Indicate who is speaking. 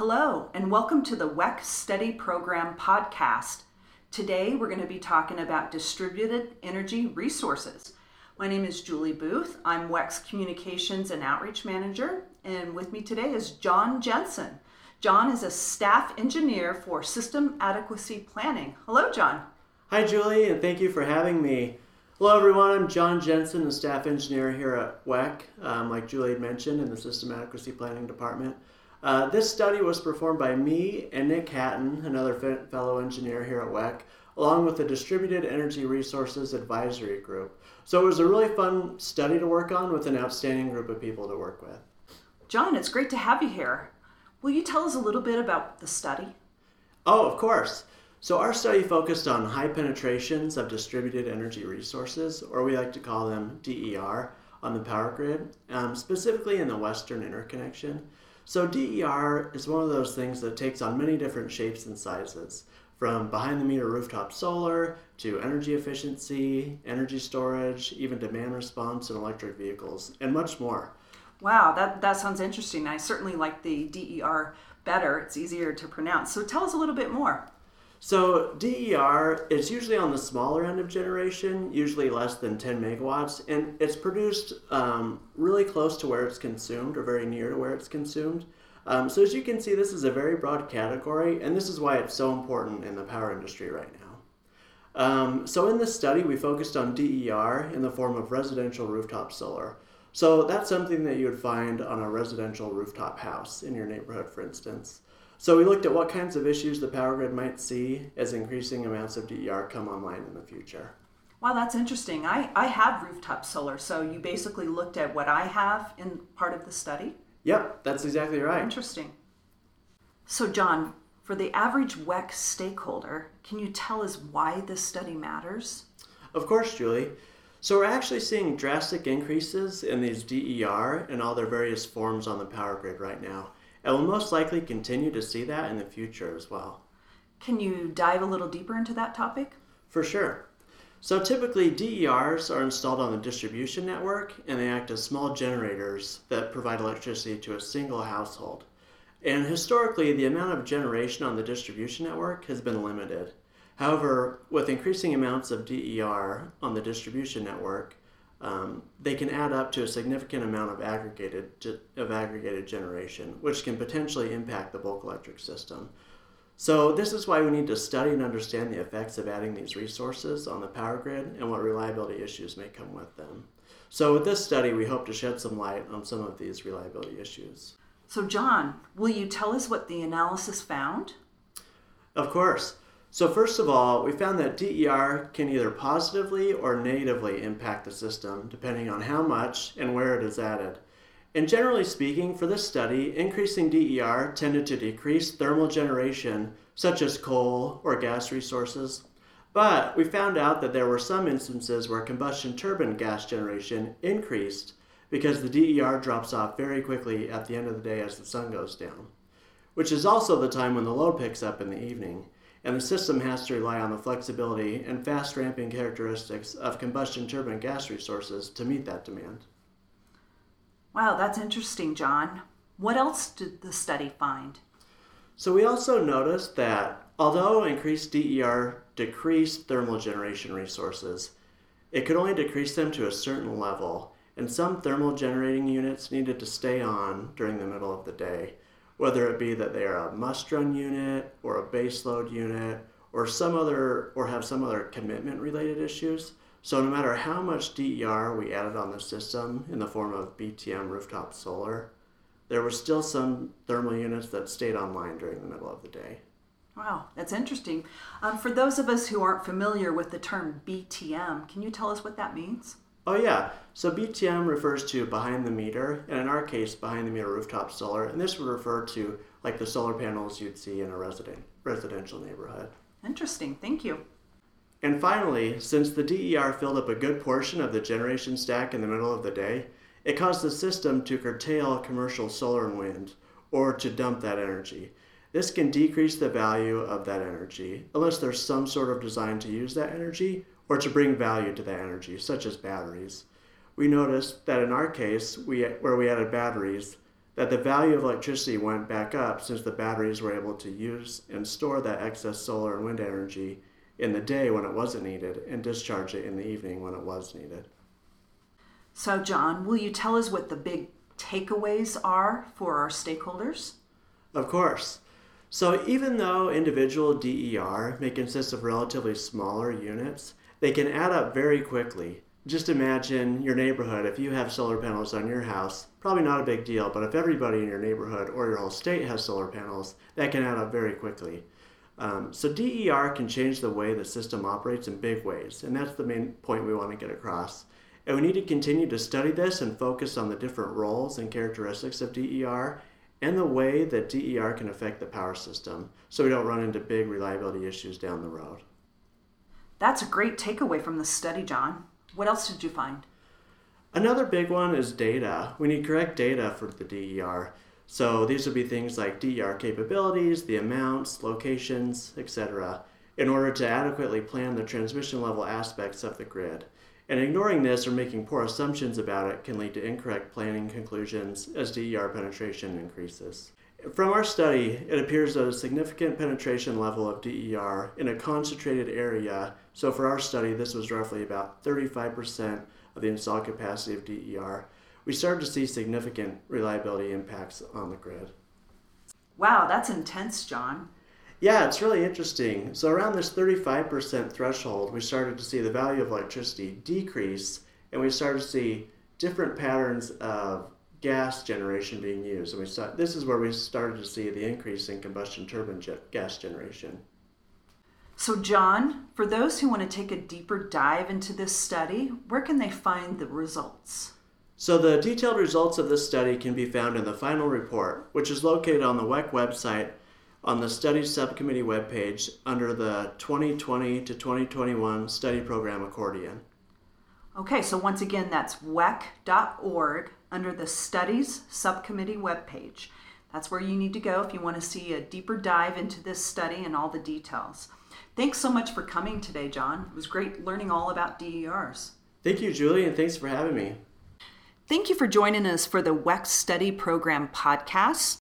Speaker 1: Hello, and welcome to the WECC Study Program podcast. Today, we're going to be talking about distributed energy resources. My name is Julie Booth. I'm WECC's Communications and Outreach Manager, and with me today is John Jensen. John is a staff engineer for System Adequacy Planning. Hello, John.
Speaker 2: Hi, Julie, and thank you for having me. Hello, everyone. I'm John Jensen, the staff engineer here at WECC, um, like Julie mentioned, in the System Adequacy Planning Department. Uh, this study was performed by me and Nick Hatton, another fellow engineer here at WECC, along with the Distributed Energy Resources Advisory Group. So it was a really fun study to work on with an outstanding group of people to work with.
Speaker 1: John, it's great to have you here. Will you tell us a little bit about the study?
Speaker 2: Oh, of course. So, our study focused on high penetrations of distributed energy resources, or we like to call them DER, on the power grid, um, specifically in the Western interconnection. So DER is one of those things that takes on many different shapes and sizes, from behind the meter rooftop solar to energy efficiency, energy storage, even demand response in electric vehicles, and much more.
Speaker 1: Wow, that, that sounds interesting. I certainly like the DER better. It's easier to pronounce. So tell us a little bit more.
Speaker 2: So DER is usually on the smaller end of generation, usually less than 10 megawatts, and it's produced um, really close to where it's consumed or very near to where it's consumed. Um, so as you can see, this is a very broad category, and this is why it's so important in the power industry right now. Um, so in this study, we focused on DER in the form of residential rooftop solar. So that's something that you would find on a residential rooftop house in your neighborhood, for instance. So we looked at what kinds of issues the power grid might see as increasing amounts of DER come online in the future.
Speaker 1: Wow, that's interesting. I, I have rooftop solar, so you basically looked at what I have in part of the study?
Speaker 2: Yep, that's exactly right.
Speaker 1: Interesting. So, John, for the average WECC stakeholder, can you tell us why this study matters?
Speaker 2: Of course, Julie. So, we're actually seeing drastic increases in these DER and all their various forms on the power grid right now and we'll most likely continue to see that in the future as well.
Speaker 1: Can you dive a little deeper into that topic?
Speaker 2: For sure. So typically, DERs are installed on the distribution network and they act as small generators that provide electricity to a single household. And historically, the amount of generation on the distribution network has been limited. However, with increasing amounts of DER on the distribution network, um, they can add up to a significant amount of aggregated of aggregated generation, which can potentially impact the bulk electric system. So this is why we need to study and understand the effects of adding these resources on the power grid and what reliability issues may come with them. So with this study, we hope to shed some light on some of these reliability issues.
Speaker 1: So John, will you tell us what the analysis found?
Speaker 2: Of course. So first of all, we found that DER can either positively or negatively impact the system depending on how much and where it is added. And generally speaking, for this study, increasing DER tended to decrease thermal generation, such as coal or gas resources. But we found out that there were some instances where combustion turbine gas generation increased because the DER drops off very quickly at the end of the day as the sun goes down, which is also the time when the load picks up in the evening and the system has to rely on the flexibility and fast ramping characteristics of combustion turbine gas resources to meet that demand.
Speaker 1: Wow, that's interesting, John. What else did the study find?
Speaker 2: So, we also noticed that although increased DER decreased thermal generation resources, it could only decrease them to a certain level, and some thermal generating units needed to stay on during the middle of the day whether it be that they are a must run unit or a baseload unit or some other or have some other commitment related issues. So no matter how much DER we added on the system in the form of BTM rooftop solar, there were still some thermal units that stayed online during the middle of the day.
Speaker 1: Wow, that's interesting. Um, for those of us who aren't familiar with the term BTM, can you tell us what that means?
Speaker 2: Oh, yeah. So BTM refers to behind the meter, and in our case, behind the meter rooftop solar. And this would refer to like the solar panels you'd see in a resident, residential neighborhood.
Speaker 1: Interesting. Thank you.
Speaker 2: And finally, since the DER filled up a good portion of the generation stack in the middle of the day, it caused the system to curtail commercial solar and wind, or to dump that energy. This can decrease the value of that energy, unless there's some sort of design to use that energy, or to bring value to that energy, such as batteries. We noticed that in our case, we, where we added batteries, that the value of electricity went back up since the batteries were able to use and store that excess solar and wind energy in the day when it wasn't needed and discharge it in the evening when it was needed.
Speaker 1: So, John, will you tell us what the big takeaways are for our stakeholders?
Speaker 2: Of course. So, even though individual DER may consist of relatively smaller units, they can add up very quickly. Just imagine your neighborhood. If you have solar panels on your house, probably not a big deal, but if everybody in your neighborhood or your whole state has solar panels, that can add up very quickly. Um, so, DER can change the way the system operates in big ways, and that's the main point we want to get across. And we need to continue to study this and focus on the different roles and characteristics of DER and the way that DER can affect the power system so we don't run into big reliability issues down the road.
Speaker 1: That's a great takeaway from the study, John. What else did you find?
Speaker 2: Another big one is data. We need correct data for the DER. So these would be things like DER capabilities, the amounts, locations, etc., in order to adequately plan the transmission level aspects of the grid. And ignoring this or making poor assumptions about it can lead to incorrect planning conclusions as DER penetration increases. From our study, it appears that a significant penetration level of DER in a concentrated area, so for our study, this was roughly about 35% of the installed capacity of DER, we started to see significant reliability impacts on the grid.
Speaker 1: Wow, that's intense, John.
Speaker 2: Yeah, it's really interesting. So, around this 35% threshold, we started to see the value of electricity decrease, and we started to see different patterns of gas generation being used. And we saw, this is where we started to see the increase in combustion turbine gas generation.
Speaker 1: So, John, for those who want to take a deeper dive into this study, where can they find the results?
Speaker 2: So, the detailed results of this study can be found in the final report, which is located on the WECC website on the study Subcommittee webpage under the 2020 to 2021 Study Program Accordion.
Speaker 1: Okay, so once again, that's wecc.org under the Studies Subcommittee webpage. That's where you need to go if you want to see a deeper dive into this study and all the details. Thanks so much for coming today, John. It was great learning all about DERs.
Speaker 2: Thank you, Julie, and thanks for having me.
Speaker 1: Thank you for joining us for the WECC's Study Program podcast.